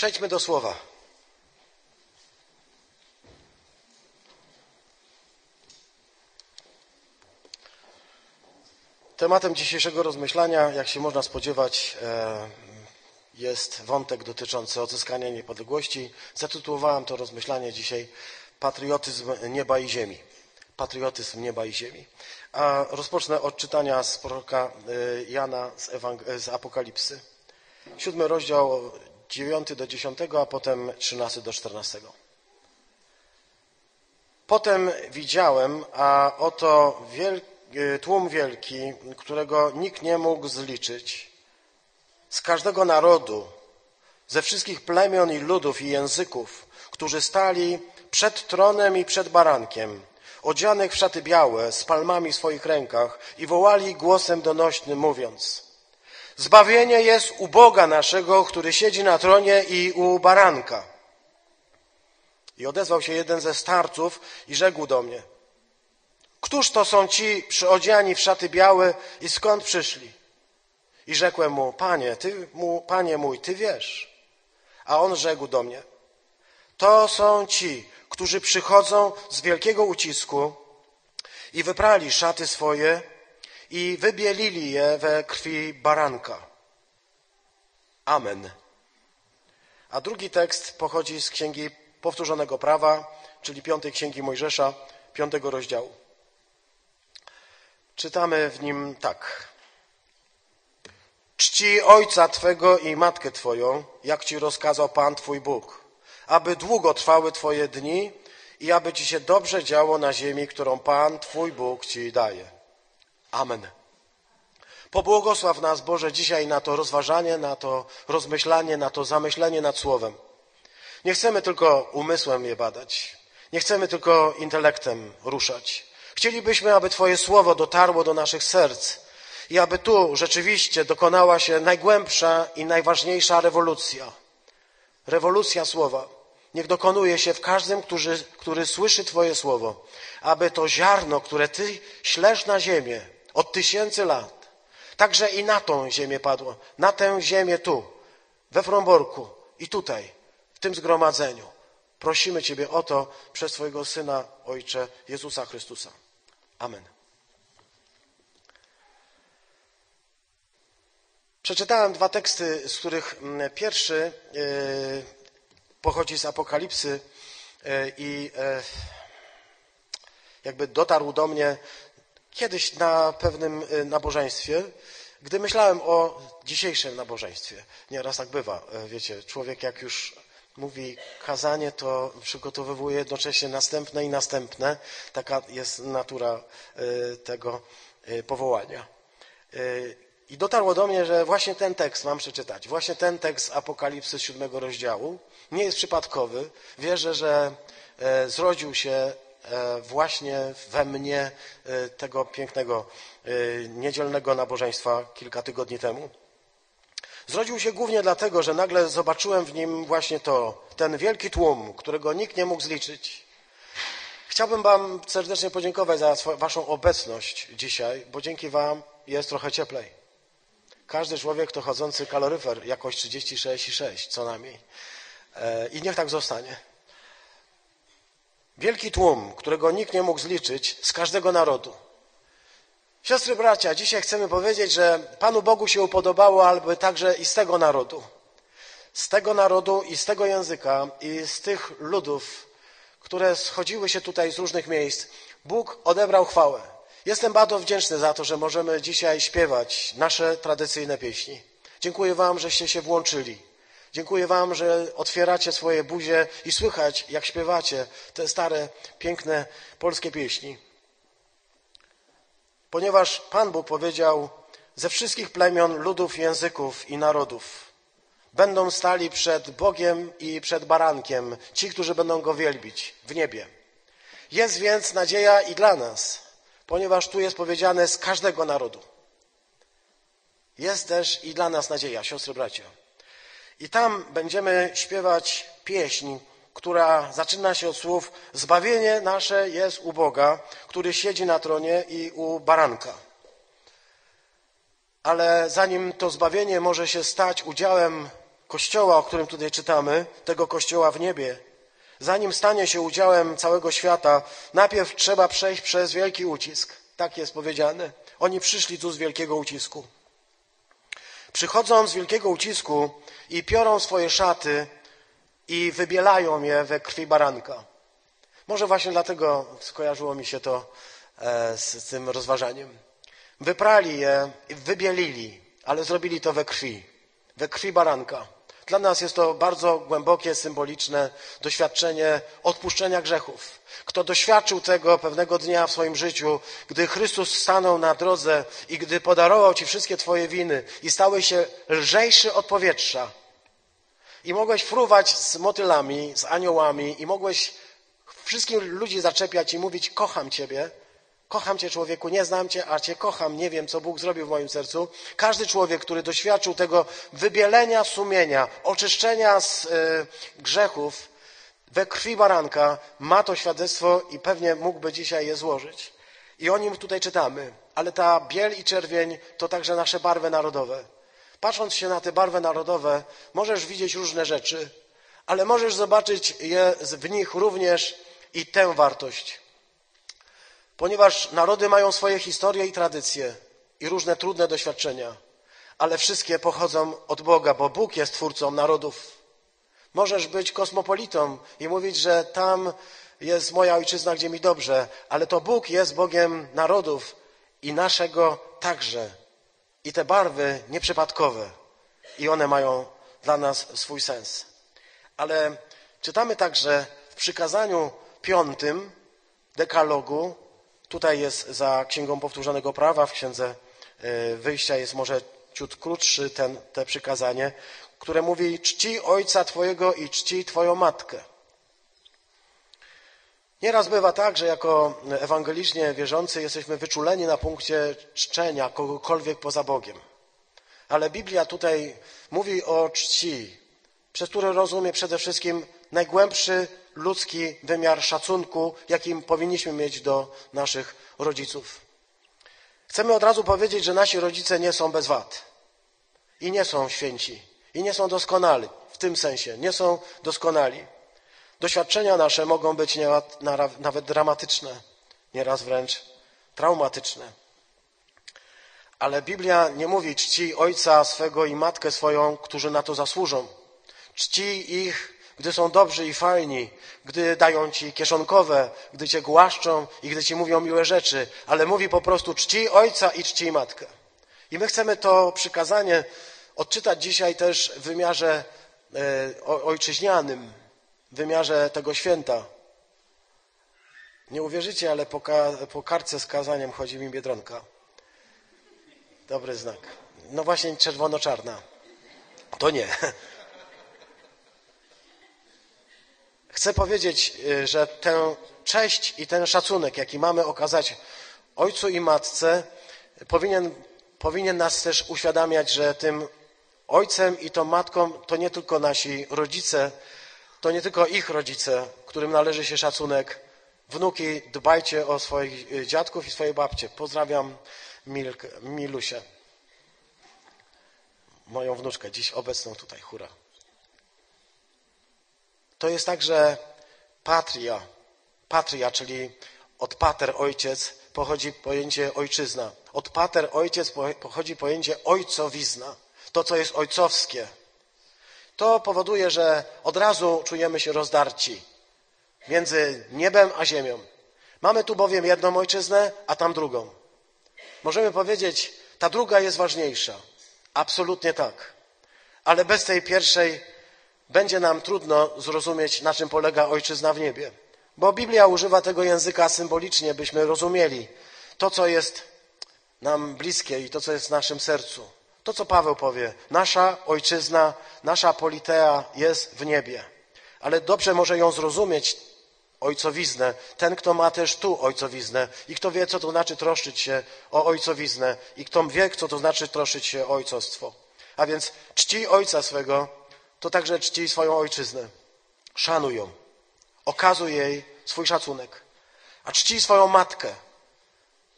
Przejdźmy do słowa. Tematem dzisiejszego rozmyślania, jak się można spodziewać, e, jest wątek dotyczący odzyskania niepodległości. Zatytułowałem to rozmyślanie dzisiaj Patriotyzm nieba i ziemi. Patriotyzm nieba i ziemi. A rozpocznę od czytania z proroka e, Jana z, Ewang- z Apokalipsy. Siódmy rozdział, dziewiąty do dziesiątego, a potem trzynasty do czternastego. Potem widziałem, a oto e, tłum wielki, którego nikt nie mógł zliczyć, z każdego narodu, ze wszystkich plemion i ludów i języków, którzy stali przed tronem i przed barankiem, odzianych w szaty białe, z palmami w swoich rękach i wołali głosem donośnym, mówiąc Zbawienie jest u Boga naszego, który siedzi na tronie i u baranka. I odezwał się jeden ze starców i rzekł do mnie Któż to są ci przyodziani w szaty białe i skąd przyszli? I rzekłem mu, panie, ty, mu, panie mój, ty wiesz. A on rzekł do mnie, to są ci, którzy przychodzą z wielkiego ucisku i wyprali szaty swoje i wybielili je we krwi baranka. Amen. A drugi tekst pochodzi z Księgi Powtórzonego Prawa, czyli piątej Księgi Mojżesza, piątego rozdziału. Czytamy w nim tak. Czci ojca Twego i matkę Twoją, jak Ci rozkazał Pan Twój Bóg, aby długo trwały Twoje dni i aby Ci się dobrze działo na ziemi, którą Pan Twój Bóg Ci daje. Amen. Pobłogosław nas, Boże, dzisiaj na to rozważanie, na to rozmyślanie, na to zamyślenie nad Słowem. Nie chcemy tylko umysłem je badać. Nie chcemy tylko intelektem ruszać. Chcielibyśmy, aby Twoje Słowo dotarło do naszych serc i aby tu rzeczywiście dokonała się najgłębsza i najważniejsza rewolucja. Rewolucja Słowa. Niech dokonuje się w każdym, który, który słyszy Twoje Słowo, aby to ziarno, które Ty ślesz na ziemię od tysięcy lat, także i na tą ziemię padło, na tę ziemię tu, we Fromborku i tutaj, w tym zgromadzeniu. Prosimy Ciebie o to przez Twojego Syna, Ojcze Jezusa Chrystusa. Amen. Przeczytałem dwa teksty, z których mm, pierwszy yy, pochodzi z Apokalipsy yy, i yy, jakby dotarł do mnie kiedyś na pewnym nabożeństwie, gdy myślałem o dzisiejszym nabożeństwie. Nieraz tak bywa, wiecie, człowiek jak już mówi kazanie, to przygotowywuje jednocześnie następne i następne. Taka jest natura tego powołania. I dotarło do mnie, że właśnie ten tekst mam przeczytać. Właśnie ten tekst Apokalipsy z siódmego rozdziału nie jest przypadkowy. Wierzę, że e, zrodził się właśnie we mnie e, tego pięknego niedzielnego nabożeństwa kilka tygodni temu. Zrodził się głównie dlatego, że nagle zobaczyłem w nim właśnie to, ten wielki tłum, którego nikt nie mógł zliczyć. Chciałbym Wam serdecznie podziękować za Waszą obecność dzisiaj, bo dzięki Wam jest trochę cieplej. Każdy człowiek to chodzący kaloryfer, jakość 36,6 co najmniej. E, I niech tak zostanie. Wielki tłum, którego nikt nie mógł zliczyć z każdego narodu. Siostry, bracia, dzisiaj chcemy powiedzieć, że Panu Bogu się upodobało, albo także i z tego narodu. Z tego narodu i z tego języka i z tych ludów, które schodziły się tutaj z różnych miejsc, Bóg odebrał chwałę. Jestem bardzo wdzięczny za to, że możemy dzisiaj śpiewać nasze tradycyjne pieśni. Dziękuję Wam, żeście się włączyli. Dziękuję Wam, że otwieracie swoje buzie i słychać, jak śpiewacie te stare, piękne polskie pieśni. Ponieważ Pan Bóg powiedział, ze wszystkich plemion, ludów, języków i narodów będą stali przed Bogiem i przed barankiem ci, którzy będą Go wielbić w niebie. Jest więc nadzieja i dla nas, ponieważ tu jest powiedziane z każdego narodu. Jest też i dla nas nadzieja, siostry, bracia. I tam będziemy śpiewać pieśń, która zaczyna się od słów Zbawienie nasze jest u Boga, który siedzi na tronie i u baranka. Ale zanim to zbawienie może się stać udziałem kościoła, o którym tutaj czytamy, tego kościoła w niebie, zanim stanie się udziałem całego świata, najpierw trzeba przejść przez wielki ucisk. Tak jest powiedziane. Oni przyszli tu z wielkiego ucisku. Przychodzą z wielkiego ucisku i piorą swoje szaty i wybielają je we krwi baranka. Może właśnie dlatego skojarzyło mi się to e, z tym rozważaniem. Wyprali je i wybielili, ale zrobili to we krwi, we krwi baranka. Dla nas jest to bardzo głębokie, symboliczne doświadczenie odpuszczenia grzechów. Kto doświadczył tego pewnego dnia w swoim życiu, gdy Chrystus stanął na drodze i gdy podarował Ci wszystkie Twoje winy i stałeś się lżejszy od powietrza i mogłeś fruwać z motylami, z aniołami i mogłeś wszystkich ludzi zaczepiać i mówić kocham Ciebie, Kocham Cię, człowieku, nie znam Cię, a Cię kocham, nie wiem, co Bóg zrobił w moim sercu. Każdy człowiek, który doświadczył tego wybielenia sumienia, oczyszczenia z y, grzechów we krwi baranka, ma to świadectwo i pewnie mógłby dzisiaj je złożyć. I o nim tutaj czytamy. Ale ta biel i czerwień to także nasze barwy narodowe. Patrząc się na te barwy narodowe, możesz widzieć różne rzeczy, ale możesz zobaczyć je w nich również i tę wartość ponieważ narody mają swoje historie i tradycje i różne trudne doświadczenia, ale wszystkie pochodzą od Boga, bo Bóg jest twórcą narodów. Możesz być kosmopolitą i mówić, że tam jest moja ojczyzna, gdzie mi dobrze, ale to Bóg jest Bogiem narodów i naszego także. I te barwy nieprzypadkowe i one mają dla nas swój sens. Ale czytamy także w przykazaniu piątym dekalogu, Tutaj jest za Księgą Powtórzonego Prawa, w Księdze e, Wyjścia jest może ciut krótszy ten, te przykazanie, które mówi czci ojca twojego i czci twoją matkę. Nieraz bywa tak, że jako ewangelicznie wierzący jesteśmy wyczuleni na punkcie czczenia kogokolwiek poza Bogiem. Ale Biblia tutaj mówi o czci, przez które rozumie przede wszystkim najgłębszy ludzki wymiar szacunku, jakim powinniśmy mieć do naszych rodziców. Chcemy od razu powiedzieć, że nasi rodzice nie są bez wad i nie są święci i nie są doskonali w tym sensie, nie są doskonali. Doświadczenia nasze mogą być nawet dramatyczne, nieraz wręcz traumatyczne. Ale Biblia nie mówi czci ojca swego i matkę swoją, którzy na to zasłużą. Czci ich gdy są dobrzy i fajni, gdy dają ci kieszonkowe, gdy cię głaszczą i gdy ci mówią miłe rzeczy, ale mówi po prostu czci ojca i czci matkę. I my chcemy to przykazanie odczytać dzisiaj też w wymiarze e, ojczyźnianym, wymiarze tego święta. Nie uwierzycie, ale po, po kartce z kazaniem chodzi mi Biedronka. Dobry znak. No właśnie czerwono-czarna. To nie. Chcę powiedzieć, y, że tę cześć i ten szacunek, jaki mamy okazać ojcu i matce, powinien, powinien nas też uświadamiać, że tym ojcem i tą matką to nie tylko nasi rodzice, to nie tylko ich rodzice, którym należy się szacunek. Wnuki, dbajcie o swoich y, dziadków i swoje babcie. Pozdrawiam Milk, Milusię, moją wnuczkę, dziś obecną tutaj, hura. To jest także patria. Patria, czyli od pater ojciec pochodzi pojęcie ojczyzna. Od pater ojciec pochodzi pojęcie ojcowizna. To, co jest ojcowskie. To powoduje, że od razu czujemy się rozdarci między niebem a ziemią. Mamy tu bowiem jedną ojczyznę, a tam drugą. Możemy powiedzieć, ta druga jest ważniejsza. Absolutnie tak. Ale bez tej pierwszej będzie nam trudno zrozumieć, na czym polega ojczyzna w niebie. Bo Biblia używa tego języka symbolicznie, byśmy rozumieli to, co jest nam bliskie i to, co jest w naszym sercu. To, co Paweł powie, nasza ojczyzna, nasza politea jest w niebie. Ale dobrze może ją zrozumieć, ojcowiznę, ten, kto ma też tu ojcowiznę i kto wie, co to znaczy troszczyć się o ojcowiznę i kto wie, co to znaczy troszczyć się o ojcostwo. A więc czci ojca swego to także czci swoją ojczyznę. Szanuj ją. Okazuj jej swój szacunek. A czci swoją matkę.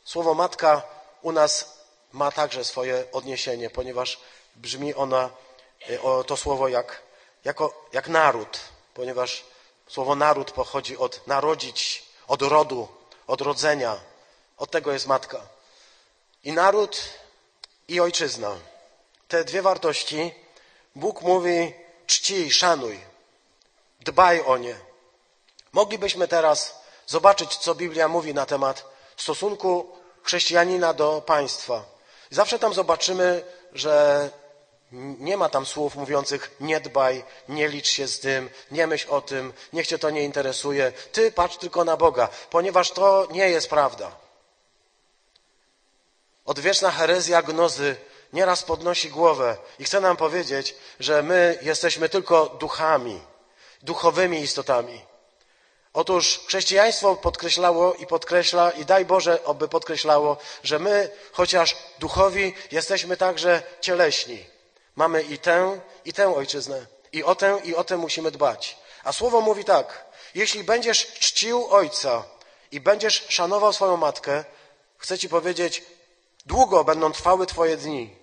Słowo matka u nas ma także swoje odniesienie, ponieważ brzmi ona o to słowo jak, jako, jak naród, ponieważ słowo naród pochodzi od narodzić, od rodu, od rodzenia. Od tego jest matka. I naród, i ojczyzna. Te dwie wartości Bóg mówi czci, szanuj, dbaj o nie. Moglibyśmy teraz zobaczyć, co Biblia mówi na temat stosunku chrześcijanina do państwa. I zawsze tam zobaczymy, że nie ma tam słów mówiących nie dbaj, nie licz się z tym, nie myśl o tym, niech cię to nie interesuje. Ty patrz tylko na Boga, ponieważ to nie jest prawda. Odwieczna herezja gnozy nieraz podnosi głowę i chce nam powiedzieć, że my jesteśmy tylko duchami, duchowymi istotami. Otóż chrześcijaństwo podkreślało i podkreśla, i daj Boże, oby podkreślało, że my, chociaż duchowi, jesteśmy także cieleśni. Mamy i tę, i tę ojczyznę. I o tę, i o tę musimy dbać. A słowo mówi tak: jeśli będziesz czcił ojca i będziesz szanował swoją matkę, chcę ci powiedzieć, długo będą trwały twoje dni.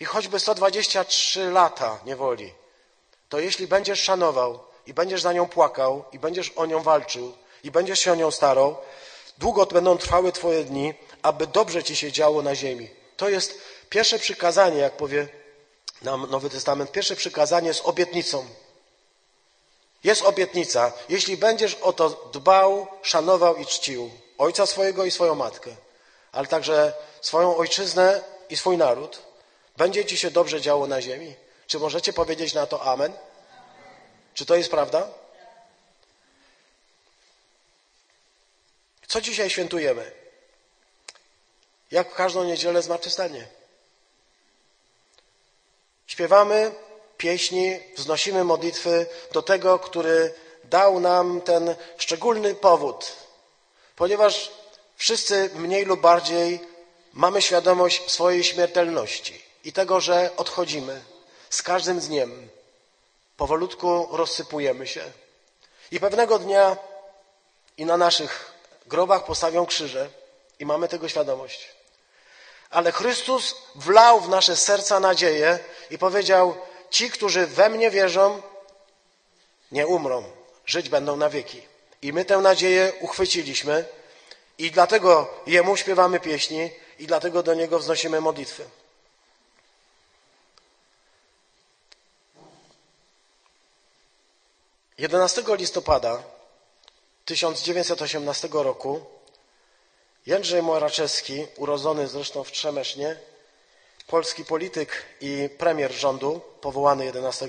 I choćby 123 lata niewoli, to jeśli będziesz szanował i będziesz za nią płakał i będziesz o nią walczył i będziesz się o nią starał, długo będą trwały twoje dni, aby dobrze ci się działo na ziemi. To jest pierwsze przykazanie, jak powie nam Nowy Testament, pierwsze przykazanie z obietnicą. Jest obietnica, jeśli będziesz o to dbał, szanował i czcił ojca swojego i swoją matkę, ale także swoją ojczyznę i swój naród, będzie ci się dobrze działo na ziemi. Czy możecie powiedzieć na to amen? Czy to jest prawda? Co dzisiaj świętujemy? Jak w każdą niedzielę zmartwychwstanie. Śpiewamy pieśni, wznosimy modlitwy do tego, który dał nam ten szczególny powód, ponieważ wszyscy mniej lub bardziej mamy świadomość swojej śmiertelności i tego, że odchodzimy z każdym dniem. Powolutku rozsypujemy się i pewnego dnia i na naszych grobach postawią krzyże i mamy tego świadomość. Ale Chrystus wlał w nasze serca nadzieję i powiedział: Ci, którzy we mnie wierzą, nie umrą, żyć będą na wieki. I my tę nadzieję uchwyciliśmy i dlatego Jemu śpiewamy pieśni i dlatego do Niego wznosimy modlitwy. 11 listopada 1918 roku Jędrzej Moraczewski, urodzony zresztą w Trzemesznie, polski polityk i premier rządu, powołany 11,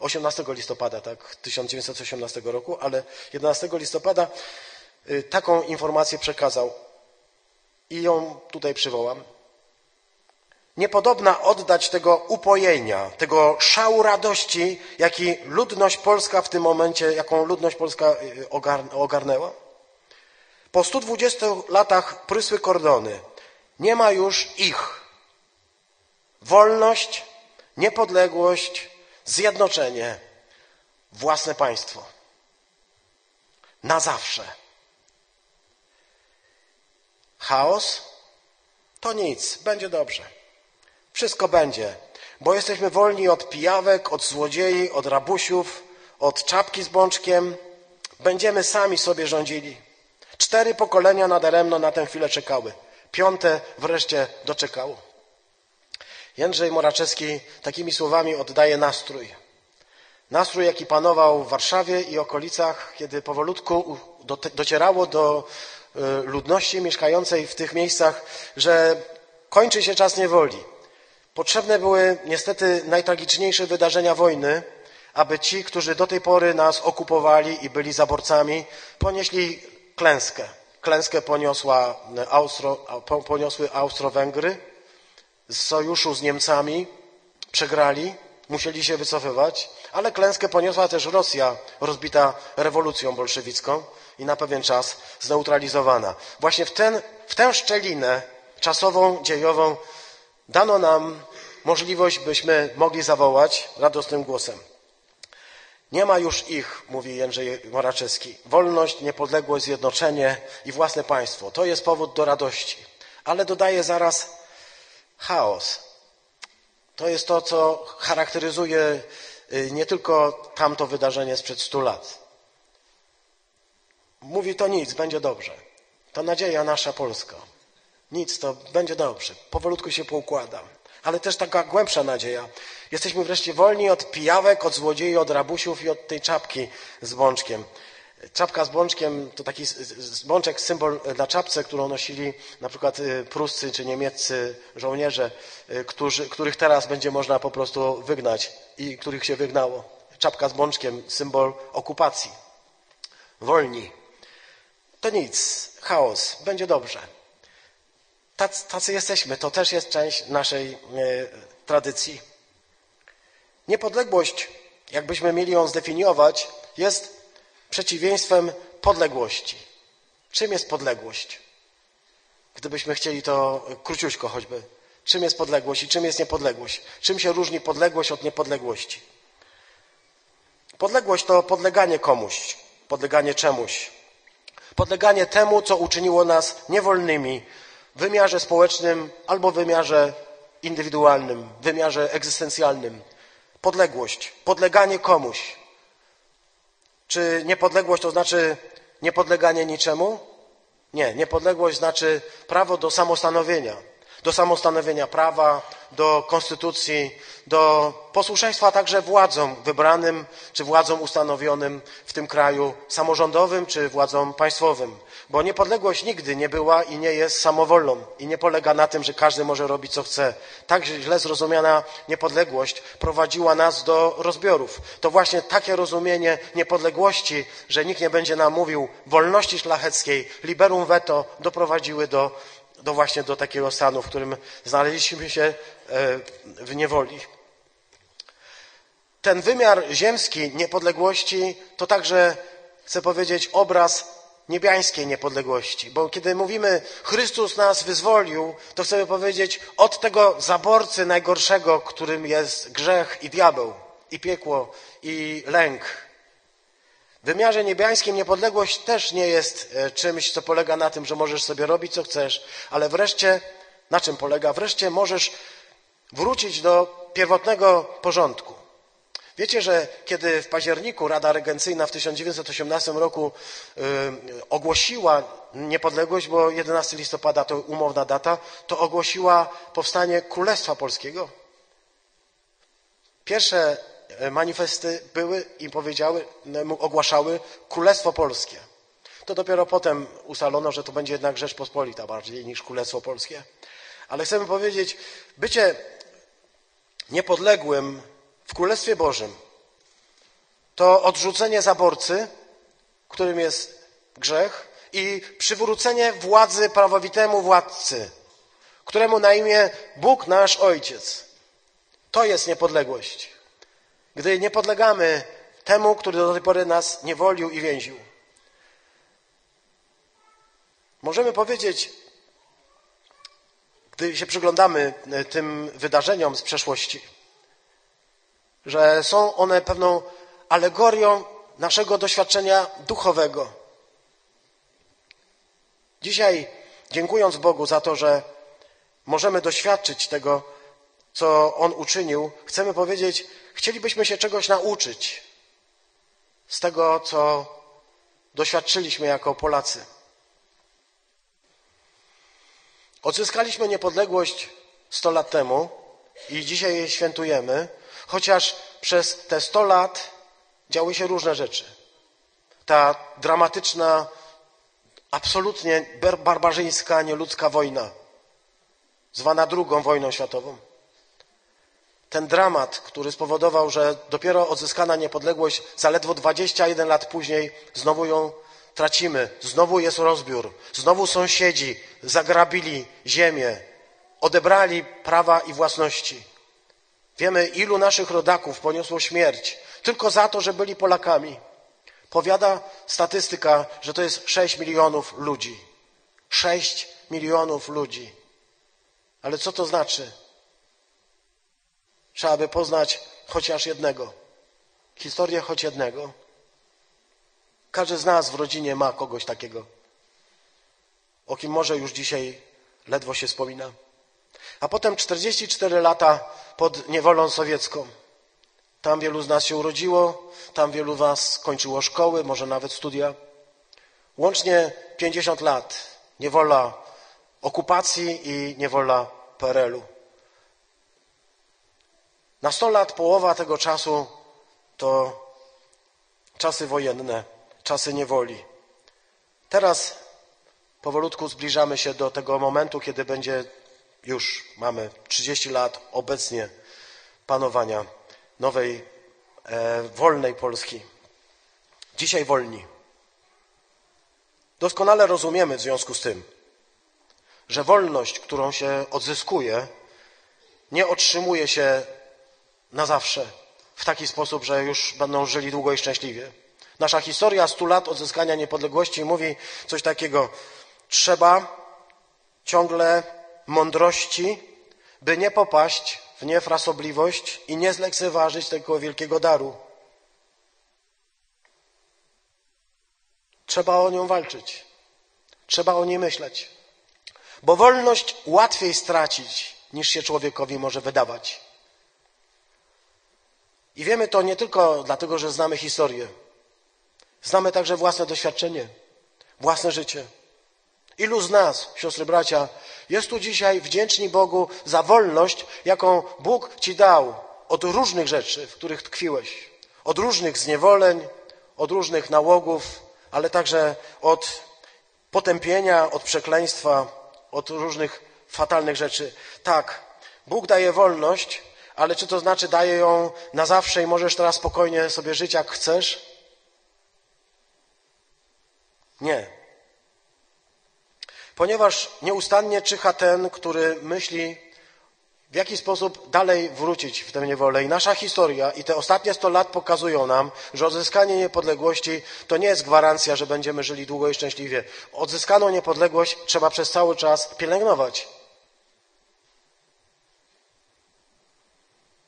18 listopada tak, 1918 roku, ale 11 listopada y, taką informację przekazał. I ją tutaj przywołam niepodobna oddać tego upojenia, tego szału radości, jaki ludność polska w tym momencie, jaką ludność polska y, ogarnęła? Po 120 latach prysły kordony. Nie ma już ich. Wolność, niepodległość, zjednoczenie, własne państwo. Na zawsze. Chaos? To nic, będzie dobrze. Wszystko będzie, bo jesteśmy wolni od pijawek, od złodziei, od rabusiów, od czapki z bączkiem. Będziemy sami sobie rządzili. Cztery pokolenia nadaremno na tę chwilę czekały. Piąte wreszcie doczekało. Jędrzej Moraczewski takimi słowami oddaje nastrój. Nastrój, jaki panował w Warszawie i okolicach, kiedy powolutku docierało do y, ludności mieszkającej w tych miejscach, że kończy się czas niewoli. Potrzebne były niestety najtragiczniejsze wydarzenia wojny, aby ci, którzy do tej pory nas okupowali i byli zaborcami, ponieśli klęskę. Klęskę poniosła Austro, poniosły Austro-Węgry z sojuszu z Niemcami, przegrali, musieli się wycofywać, ale klęskę poniosła też Rosja, rozbita rewolucją bolszewicką i na pewien czas zneutralizowana. Właśnie w, ten, w tę szczelinę czasową, dziejową dano nam możliwość, byśmy mogli zawołać radosnym głosem. Nie ma już ich, mówi Jędrzej Moraczewski. Wolność, niepodległość, zjednoczenie i własne państwo. To jest powód do radości. Ale dodaje zaraz chaos. To jest to, co charakteryzuje y, nie tylko tamto wydarzenie sprzed stu lat. Mówi to nic, będzie dobrze. To nadzieja nasza polska. Nic, to będzie dobrze. Powolutku się poukłada. Ale też taka głębsza nadzieja. Jesteśmy wreszcie wolni od pijawek, od złodziei, od rabusiów i od tej czapki z bączkiem. Czapka z bączkiem to taki bączek, symbol na czapce, którą nosili na przykład y, pruscy czy niemieccy żołnierze, y, którzy, których teraz będzie można po prostu wygnać i których się wygnało. Czapka z bączkiem, symbol okupacji. Wolni. To nic, chaos, będzie dobrze. Tacy, jesteśmy, to też jest część naszej e, tradycji. Niepodległość, jakbyśmy mieli ją zdefiniować, jest przeciwieństwem podległości. Czym jest podległość? Gdybyśmy chcieli to króciuśko choćby. Czym jest podległość i czym jest niepodległość? Czym się różni podległość od niepodległości? Podległość to podleganie komuś, podleganie czemuś. Podleganie temu, co uczyniło nas niewolnymi wymiarze społecznym albo wymiarze indywidualnym, wymiarze egzystencjalnym. Podległość, podleganie komuś. Czy niepodległość to znaczy niepodleganie niczemu? Nie, niepodległość znaczy prawo do samostanowienia, do samostanowienia prawa, do konstytucji, do posłuszeństwa także władzom wybranym czy władzom ustanowionym w tym kraju samorządowym czy władzom państwowym. Bo niepodległość nigdy nie była i nie jest samowolną i nie polega na tym, że każdy może robić co chce. Tak źle zrozumiana niepodległość prowadziła nas do rozbiorów. To właśnie takie rozumienie niepodległości, że nikt nie będzie nam mówił wolności szlacheckiej, liberum veto, doprowadziły do, do właśnie do takiego stanu, w którym znaleźliśmy się e, w niewoli. Ten wymiar ziemski niepodległości to także, chcę powiedzieć, obraz niebiańskiej niepodległości. Bo kiedy mówimy Chrystus nas wyzwolił, to chcemy powiedzieć od tego zaborcy najgorszego, którym jest grzech i diabeł, i piekło, i lęk. W wymiarze niebiańskim niepodległość też nie jest e, czymś, co polega na tym, że możesz sobie robić, co chcesz, ale wreszcie, na czym polega? Wreszcie możesz wrócić do pierwotnego porządku. Wiecie, że kiedy w październiku Rada Regencyjna w 1918 roku y, ogłosiła niepodległość, bo 11 listopada to umowna data, to ogłosiła powstanie Królestwa Polskiego. Pierwsze e, manifesty były i powiedziały, ogłaszały Królestwo Polskie. To dopiero potem ustalono, że to będzie jednak Rzeczpospolita bardziej niż Królestwo Polskie. Ale chcemy powiedzieć, bycie niepodległym w Królestwie Bożym to odrzucenie zaborcy, którym jest grzech, i przywrócenie władzy prawowitemu władcy, któremu na imię Bóg nasz Ojciec. To jest niepodległość. Gdy nie podlegamy temu, który do tej pory nas niewolił i więził. Możemy powiedzieć, gdy się przyglądamy tym wydarzeniom z przeszłości, że są one pewną alegorią naszego doświadczenia duchowego. Dzisiaj, dziękując Bogu za to, że możemy doświadczyć tego, co On uczynił, chcemy powiedzieć, chcielibyśmy się czegoś nauczyć z tego, co doświadczyliśmy jako Polacy. Odzyskaliśmy niepodległość 100 lat temu i dzisiaj jej świętujemy. Chociaż przez te 100 lat działy się różne rzeczy. Ta dramatyczna, absolutnie barbarzyńska, nieludzka wojna, zwana drugą wojną światową. Ten dramat, który spowodował, że dopiero odzyskana niepodległość, zaledwo 21 lat później, znowu ją tracimy. Znowu jest rozbiór. Znowu sąsiedzi zagrabili ziemię, odebrali prawa i własności. Wiemy, ilu naszych rodaków poniosło śmierć tylko za to, że byli Polakami. Powiada statystyka, że to jest 6 milionów ludzi. 6 milionów ludzi. Ale co to znaczy? Trzeba by poznać chociaż jednego. Historię choć jednego. Każdy z nas w rodzinie ma kogoś takiego, o kim może już dzisiaj ledwo się wspomina. A potem 44 lata pod niewolą sowiecką. Tam wielu z nas się urodziło, tam wielu was kończyło szkoły, może nawet studia. Łącznie 50 lat niewola okupacji i niewola PRL-u. Na 100 lat połowa tego czasu to czasy wojenne, czasy niewoli. Teraz powolutku zbliżamy się do tego momentu, kiedy będzie już mamy 30 lat obecnie panowania nowej, e, wolnej Polski. Dzisiaj wolni. Doskonale rozumiemy w związku z tym, że wolność, którą się odzyskuje, nie otrzymuje się na zawsze w taki sposób, że już będą żyli długo i szczęśliwie. Nasza historia stu lat odzyskania niepodległości mówi coś takiego. Trzeba ciągle mądrości, by nie popaść w niefrasobliwość i nie zlekceważyć tego wielkiego daru. Trzeba o nią walczyć. Trzeba o niej myśleć. Bo wolność łatwiej stracić, niż się człowiekowi może wydawać. I wiemy to nie tylko dlatego, że znamy historię. Znamy także własne doświadczenie, własne życie. Ilu z nas, siostry bracia, jest tu dzisiaj wdzięczni Bogu za wolność, jaką Bóg ci dał od różnych rzeczy, w których tkwiłeś, od różnych zniewoleń, od różnych nałogów, ale także od potępienia, od przekleństwa, od różnych fatalnych rzeczy. Tak, Bóg daje wolność, ale czy to znaczy daje ją na zawsze i możesz teraz spokojnie sobie żyć jak chcesz? Nie. Ponieważ nieustannie czyha ten, który myśli, w jaki sposób dalej wrócić w tę niewolę. I nasza historia i te ostatnie sto lat pokazują nam, że odzyskanie niepodległości to nie jest gwarancja, że będziemy żyli długo i szczęśliwie. Odzyskaną niepodległość trzeba przez cały czas pielęgnować.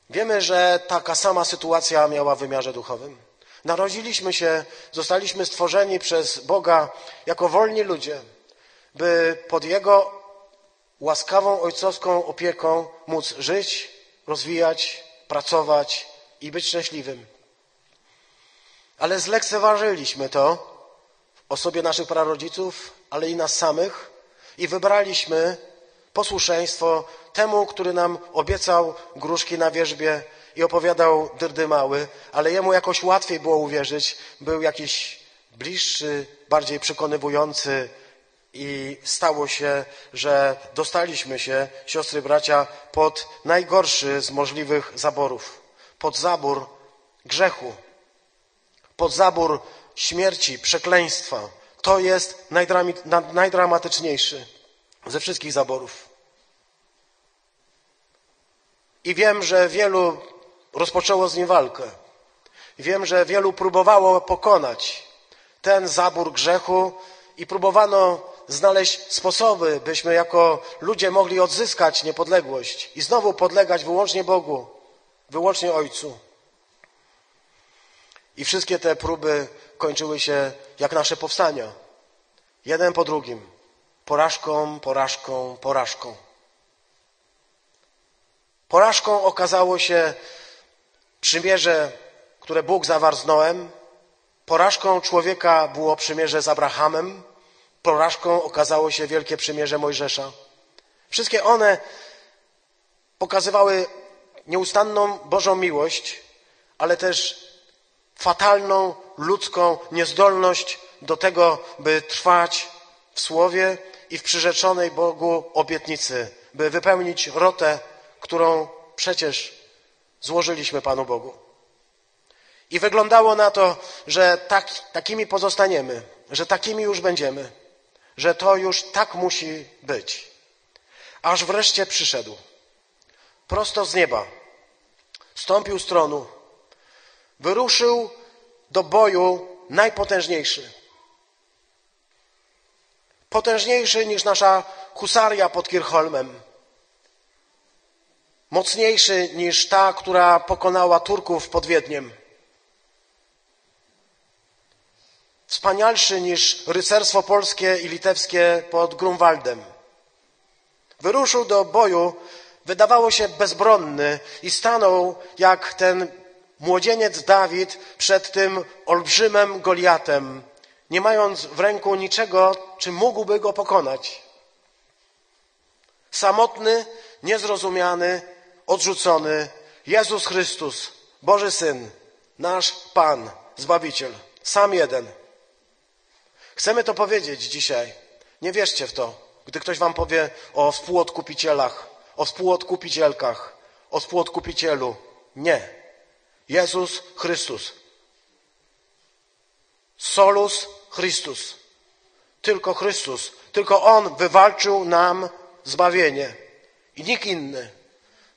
Wiemy, że taka sama sytuacja miała w wymiarze duchowym. Narodziliśmy się, zostaliśmy stworzeni przez Boga jako wolni ludzie, by pod Jego łaskawą ojcowską opieką móc żyć, rozwijać, pracować i być szczęśliwym. Ale zlekceważyliśmy to w osobie naszych prarodziców, ale i nas samych i wybraliśmy posłuszeństwo temu, który nam obiecał gruszki na wierzbie i opowiadał dyrdy mały, ale jemu jakoś łatwiej było uwierzyć, był jakiś bliższy, bardziej przekonywujący i stało się, że dostaliśmy się, siostry, bracia, pod najgorszy z możliwych zaborów, pod zabór grzechu, pod zabór śmierci, przekleństwa. To jest najdramatyczniejszy ze wszystkich zaborów. I wiem, że wielu rozpoczęło z nim walkę. Wiem, że wielu próbowało pokonać ten zabór grzechu i próbowano znaleźć sposoby, byśmy jako ludzie mogli odzyskać niepodległość i znowu podlegać wyłącznie Bogu, wyłącznie Ojcu. I wszystkie te próby kończyły się jak nasze powstania. Jeden po drugim. Porażką, porażką, porażką. Porażką okazało się przymierze, które Bóg zawarł z Noem. Porażką człowieka było przymierze z Abrahamem. Porażką okazało się wielkie przymierze Mojżesza. Wszystkie one pokazywały nieustanną Bożą miłość, ale też fatalną ludzką niezdolność do tego, by trwać w Słowie i w przyrzeczonej Bogu obietnicy, by wypełnić rotę którą przecież złożyliśmy Panu Bogu. I wyglądało na to, że tak, takimi pozostaniemy, że takimi już będziemy, że to już tak musi być. Aż wreszcie przyszedł. Prosto z nieba. Stąpił z tronu. Wyruszył do boju najpotężniejszy. Potężniejszy niż nasza husaria pod Kirchholmem mocniejszy niż ta, która pokonała Turków pod Wiedniem. Wspanialszy niż rycerstwo polskie i litewskie pod Grunwaldem. Wyruszył do boju, wydawało się bezbronny i stanął jak ten młodzieniec Dawid przed tym olbrzymem Goliatem, nie mając w ręku niczego, czym mógłby go pokonać. Samotny, niezrozumiany, odrzucony Jezus Chrystus, Boży Syn, nasz Pan, Zbawiciel, sam jeden. Chcemy to powiedzieć dzisiaj. Nie wierzcie w to, gdy ktoś wam powie o współodkupicielach, o współodkupicielkach, o współodkupicielu. Nie. Jezus Chrystus. Solus Chrystus. Tylko Chrystus, tylko On wywalczył nam zbawienie i nikt inny.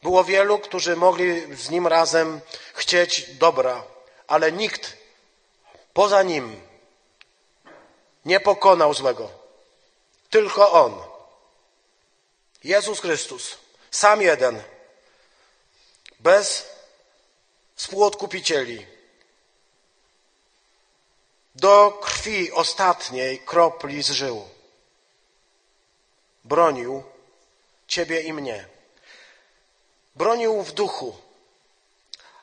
Było wielu, którzy mogli z Nim razem chcieć dobra, ale nikt poza Nim nie pokonał złego. Tylko On. Jezus Chrystus, sam jeden, bez współodkupicieli. Do krwi ostatniej kropli zżył. Bronił Ciebie i mnie. Bronił w duchu,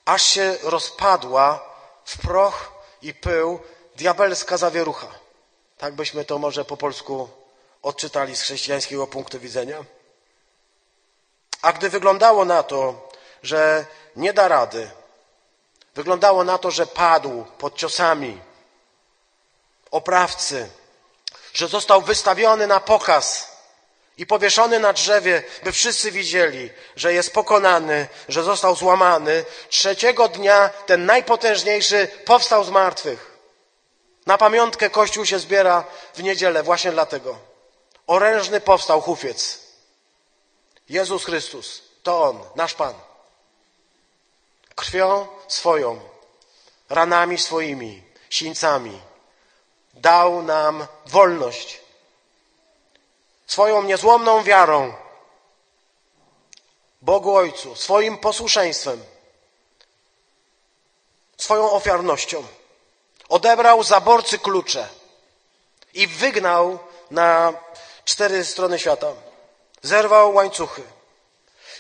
aż się rozpadła w proch i pył diabelska zawierucha. Tak byśmy to może po polsku odczytali z chrześcijańskiego punktu widzenia. A gdy wyglądało na to, że nie da rady, wyglądało na to, że padł pod ciosami oprawcy, że został wystawiony na pokaz i powieszony na drzewie, by wszyscy widzieli, że jest pokonany, że został złamany. Trzeciego dnia ten najpotężniejszy powstał z martwych. Na pamiątkę Kościół się zbiera w niedzielę właśnie dlatego. Orężny powstał hufiec. Jezus Chrystus, to On, nasz Pan. Krwią swoją, ranami swoimi, sińcami dał nam wolność. Swoją niezłomną wiarą Bogu Ojcu, swoim posłuszeństwem, swoją ofiarnością odebrał zaborcy klucze i wygnał na cztery strony świata. Zerwał łańcuchy.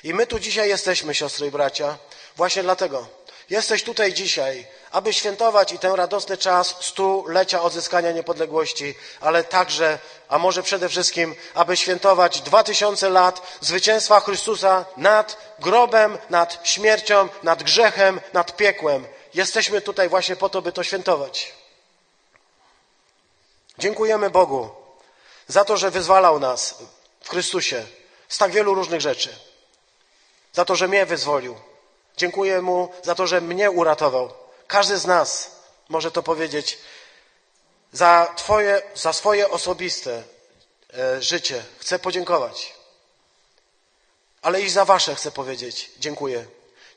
I my tu dzisiaj jesteśmy, siostry i bracia, właśnie dlatego. Jesteś tutaj dzisiaj, aby świętować i ten radosny czas stulecia odzyskania niepodległości, ale także, a może przede wszystkim, aby świętować dwa tysiące lat zwycięstwa Chrystusa nad grobem, nad śmiercią, nad grzechem, nad piekłem. Jesteśmy tutaj właśnie po to, by to świętować. Dziękujemy Bogu za to, że wyzwalał nas w Chrystusie z tak wielu różnych rzeczy. Za to, że mnie wyzwolił. Dziękuję Mu za to, że mnie uratował. Każdy z nas może to powiedzieć. Za, twoje, za swoje osobiste e, życie chcę podziękować. Ale i za wasze chcę powiedzieć dziękuję.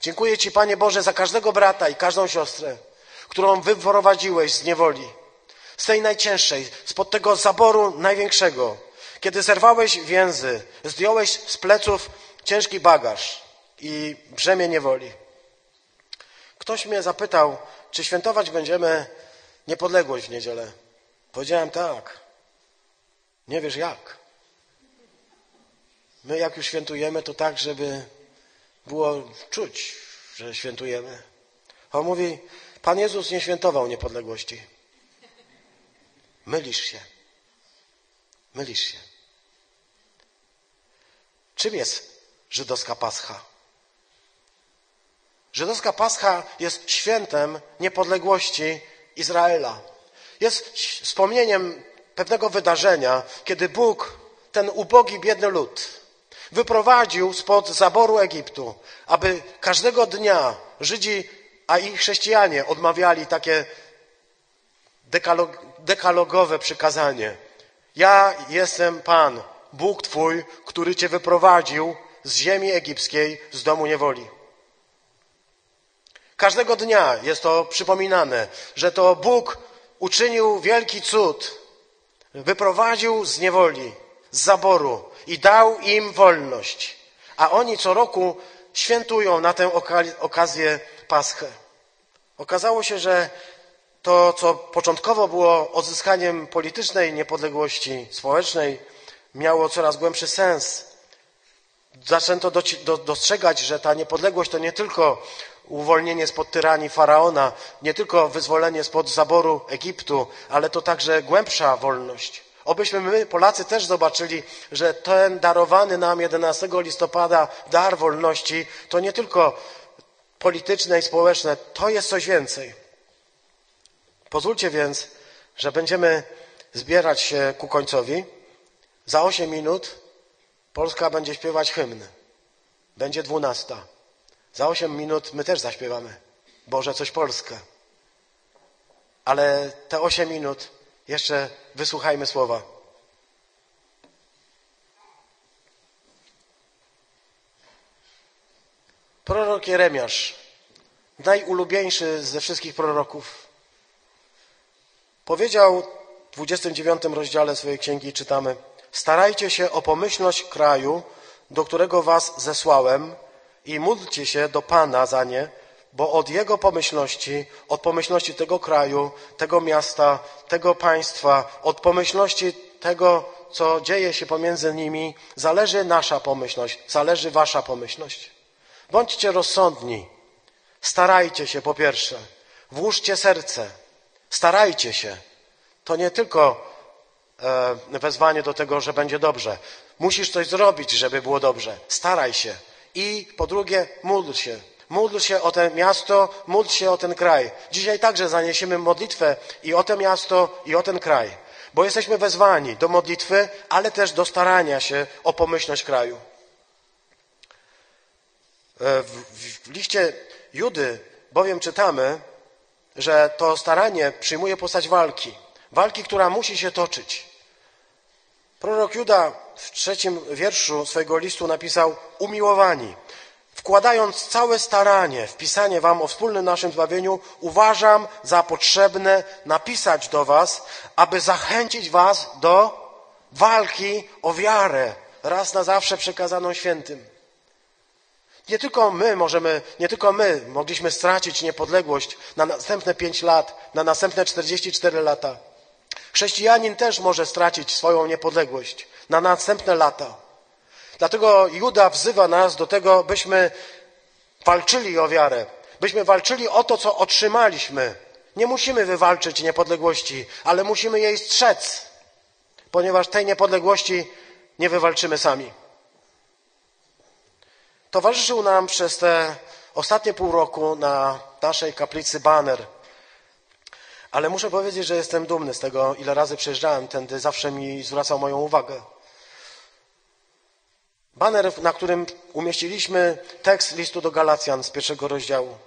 Dziękuję Ci, Panie Boże, za każdego brata i każdą siostrę, którą wyprowadziłeś z niewoli, z tej najcięższej, spod tego zaboru największego, kiedy zerwałeś więzy, zdjąłeś z pleców ciężki bagaż i brzemię niewoli. Ktoś mnie zapytał, czy świętować będziemy niepodległość w niedzielę. Powiedziałem tak. Nie wiesz jak. My jak już świętujemy, to tak, żeby było czuć, że świętujemy. On mówi, Pan Jezus nie świętował niepodległości. Mylisz się. Mylisz się. Czym jest żydowska pascha? Żydowska Pascha jest świętem niepodległości Izraela. Jest wspomnieniem pewnego wydarzenia, kiedy Bóg, ten ubogi, biedny lud, wyprowadził spod zaboru Egiptu, aby każdego dnia Żydzi, a i chrześcijanie odmawiali takie dekalog, dekalogowe przykazanie. Ja jestem Pan, Bóg Twój, który Cię wyprowadził z ziemi egipskiej, z domu niewoli. Każdego dnia jest to przypominane, że to Bóg uczynił wielki cud, wyprowadził z niewoli, z zaboru i dał im wolność. A oni co roku świętują na tę okazję Paschę. Okazało się, że to, co początkowo było odzyskaniem politycznej niepodległości społecznej, miało coraz głębszy sens. zaczęto do, do, dostrzegać, że ta niepodległość to nie tylko uwolnienie spod tyranii faraona, nie tylko wyzwolenie spod zaboru Egiptu, ale to także głębsza wolność. Obyśmy my, Polacy, też zobaczyli, że ten darowany nam 11 listopada dar wolności to nie tylko polityczne i społeczne, to jest coś więcej. Pozwólcie więc, że będziemy zbierać się ku końcowi. Za 8 minut Polska będzie śpiewać hymn. Będzie dwunasta. Za 8 minut my też zaśpiewamy. Boże, coś Polskę. Ale te 8 minut jeszcze wysłuchajmy słowa. Prorok Jeremiasz, najulubieńszy ze wszystkich proroków, powiedział w 29 rozdziale swojej księgi czytamy Starajcie się o pomyślność kraju, do którego was zesłałem i módlcie się do Pana za nie, bo od Jego pomyślności, od pomyślności tego kraju, tego miasta, tego państwa, od pomyślności tego, co dzieje się pomiędzy nimi, zależy nasza pomyślność, zależy wasza pomyślność. Bądźcie rozsądni, starajcie się po pierwsze, włóżcie serce, starajcie się. To nie tylko e, wezwanie do tego, że będzie dobrze. Musisz coś zrobić, żeby było dobrze. Staraj się. I po drugie, módl się. Módl się o to miasto, módl się o ten kraj. Dzisiaj także zaniesiemy modlitwę i o to miasto, i o ten kraj. Bo jesteśmy wezwani do modlitwy, ale też do starania się o pomyślność kraju. E, w, w liście Judy bowiem czytamy, że to staranie przyjmuje postać walki. Walki, która musi się toczyć. Prorok Juda w trzecim wierszu swojego listu napisał umiłowani. Wkładając całe staranie w pisanie wam o wspólnym naszym zbawieniu, uważam za potrzebne napisać do was, aby zachęcić was do walki o wiarę, raz na zawsze przekazaną świętym. Nie tylko my możemy, nie tylko my mogliśmy stracić niepodległość na następne pięć lat, na następne 44 lata. Chrześcijanin też może stracić swoją niepodległość na następne lata. Dlatego Juda wzywa nas do tego, byśmy walczyli o wiarę, byśmy walczyli o to, co otrzymaliśmy. Nie musimy wywalczyć niepodległości, ale musimy jej strzec, ponieważ tej niepodległości nie wywalczymy sami. Towarzyszył nam przez te ostatnie pół roku na naszej kaplicy baner. Ale muszę powiedzieć, że jestem dumny z tego, ile razy przejeżdżałem tędy, zawsze mi zwracał moją uwagę. Baner, na którym umieściliśmy tekst listu do Galacjan z pierwszego rozdziału.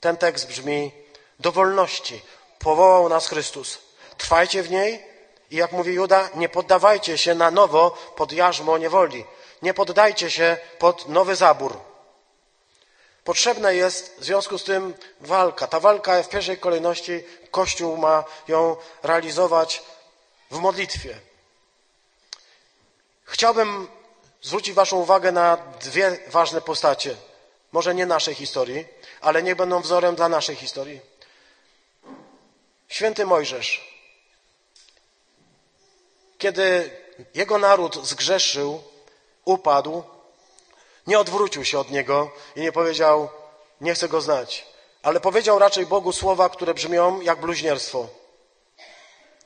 Ten tekst brzmi: Do wolności powołał nas Chrystus. Trwajcie w niej i jak mówi Juda, nie poddawajcie się na nowo pod jarzmo niewoli. Nie poddajcie się pod nowy zabór. Potrzebna jest w związku z tym walka. Ta walka w pierwszej kolejności Kościół ma ją realizować w modlitwie. Chciałbym zwrócić Waszą uwagę na dwie ważne postacie. Może nie naszej historii, ale niech będą wzorem dla naszej historii. Święty Mojżesz. Kiedy jego naród zgrzeszył, upadł, nie odwrócił się od niego i nie powiedział, nie chcę go znać, ale powiedział raczej Bogu słowa, które brzmią jak bluźnierstwo.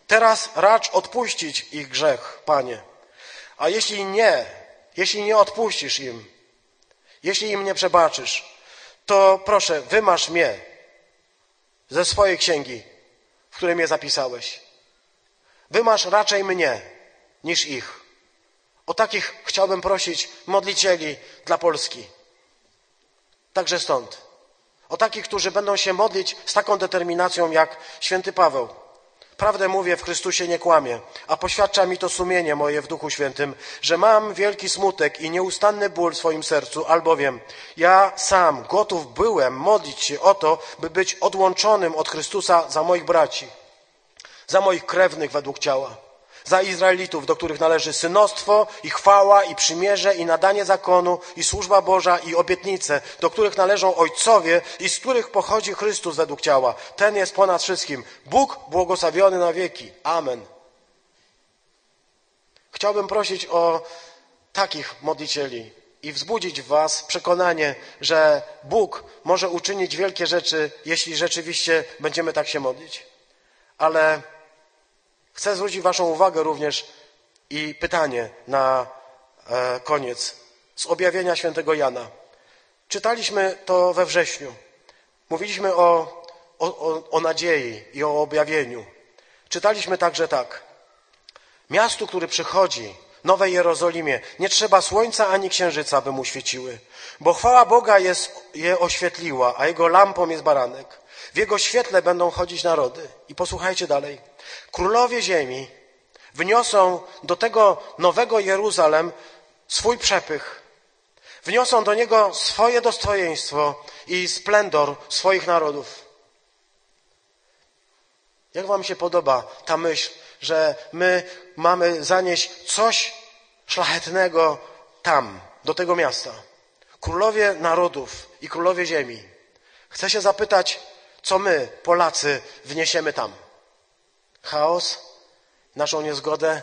Teraz racz odpuścić ich grzech, Panie. A jeśli nie, jeśli nie odpuścisz im, jeśli im nie przebaczysz, to proszę, wymasz mnie ze swojej księgi, w której mnie zapisałeś. Wymasz raczej mnie niż ich. O takich chciałbym prosić modlicieli dla Polski. Także stąd. O takich, którzy będą się modlić z taką determinacją jak święty Paweł. Prawdę mówię, w Chrystusie nie kłamię, a poświadcza mi to sumienie moje w Duchu Świętym, że mam wielki smutek i nieustanny ból w swoim sercu, albowiem ja sam gotów byłem modlić się o to, by być odłączonym od Chrystusa za moich braci, za moich krewnych według ciała za Izraelitów, do których należy synostwo i chwała i przymierze i nadanie zakonu i służba Boża i obietnice, do których należą ojcowie i z których pochodzi Chrystus według ciała. Ten jest ponad wszystkim. Bóg błogosławiony na wieki. Amen. Chciałbym prosić o takich modlicieli i wzbudzić w Was przekonanie, że Bóg może uczynić wielkie rzeczy, jeśli rzeczywiście będziemy tak się modlić. Ale chcę zwrócić Waszą uwagę również i pytanie na e, koniec z objawienia świętego Jana. Czytaliśmy to we wrześniu. Mówiliśmy o, o, o nadziei i o objawieniu. Czytaliśmy także tak. Miastu, który przychodzi, Nowej Jerozolimie, nie trzeba słońca ani księżyca, by mu świeciły, bo chwała Boga jest, je oświetliła, a jego lampą jest baranek. W jego świetle będą chodzić narody. I posłuchajcie dalej. Królowie ziemi wniosą do tego nowego Jeruzalem swój przepych. Wniosą do niego swoje dostojeństwo i splendor swoich narodów. Jak Wam się podoba ta myśl, że my mamy zanieść coś szlachetnego tam, do tego miasta? Królowie narodów i królowie ziemi. Chcę się zapytać, co my, Polacy, wniesiemy tam? Chaos, naszą niezgodę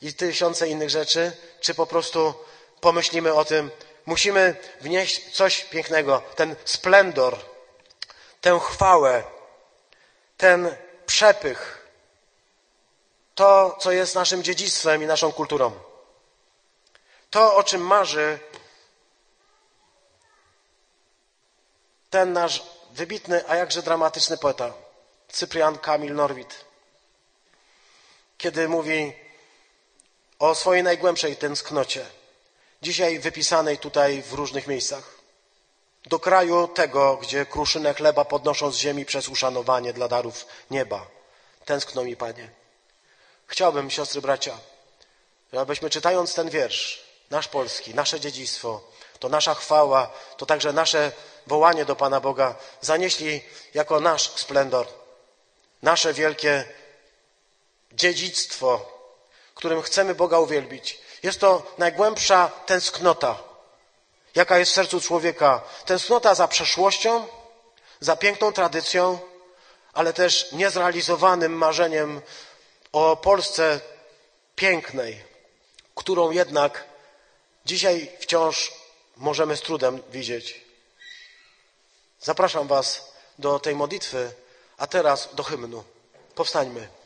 i tysiące innych rzeczy, czy po prostu pomyślimy o tym, musimy wnieść coś pięknego, ten splendor, tę chwałę, ten przepych, to, co jest naszym dziedzictwem i naszą kulturą. To, o czym marzy ten nasz wybitny, a jakże dramatyczny poeta, Cyprian Kamil Norwid, kiedy mówi o swojej najgłębszej tęsknocie, dzisiaj wypisanej tutaj w różnych miejscach, do kraju tego, gdzie kruszynę chleba podnoszą z ziemi przez uszanowanie dla darów nieba. Tęskno mi, Panie. Chciałbym, siostry, bracia, abyśmy czytając ten wiersz, nasz polski, nasze dziedzictwo, to nasza chwała, to także nasze wołanie do Pana Boga zanieśli jako nasz splendor, nasze wielkie dziedzictwo, którym chcemy Boga uwielbić. Jest to najgłębsza tęsknota, jaka jest w sercu człowieka. Tęsknota za przeszłością, za piękną tradycją, ale też niezrealizowanym marzeniem o Polsce pięknej, którą jednak dzisiaj wciąż możemy z trudem widzieć. Zapraszam Was do tej modlitwy, a teraz do hymnu. Powstańmy.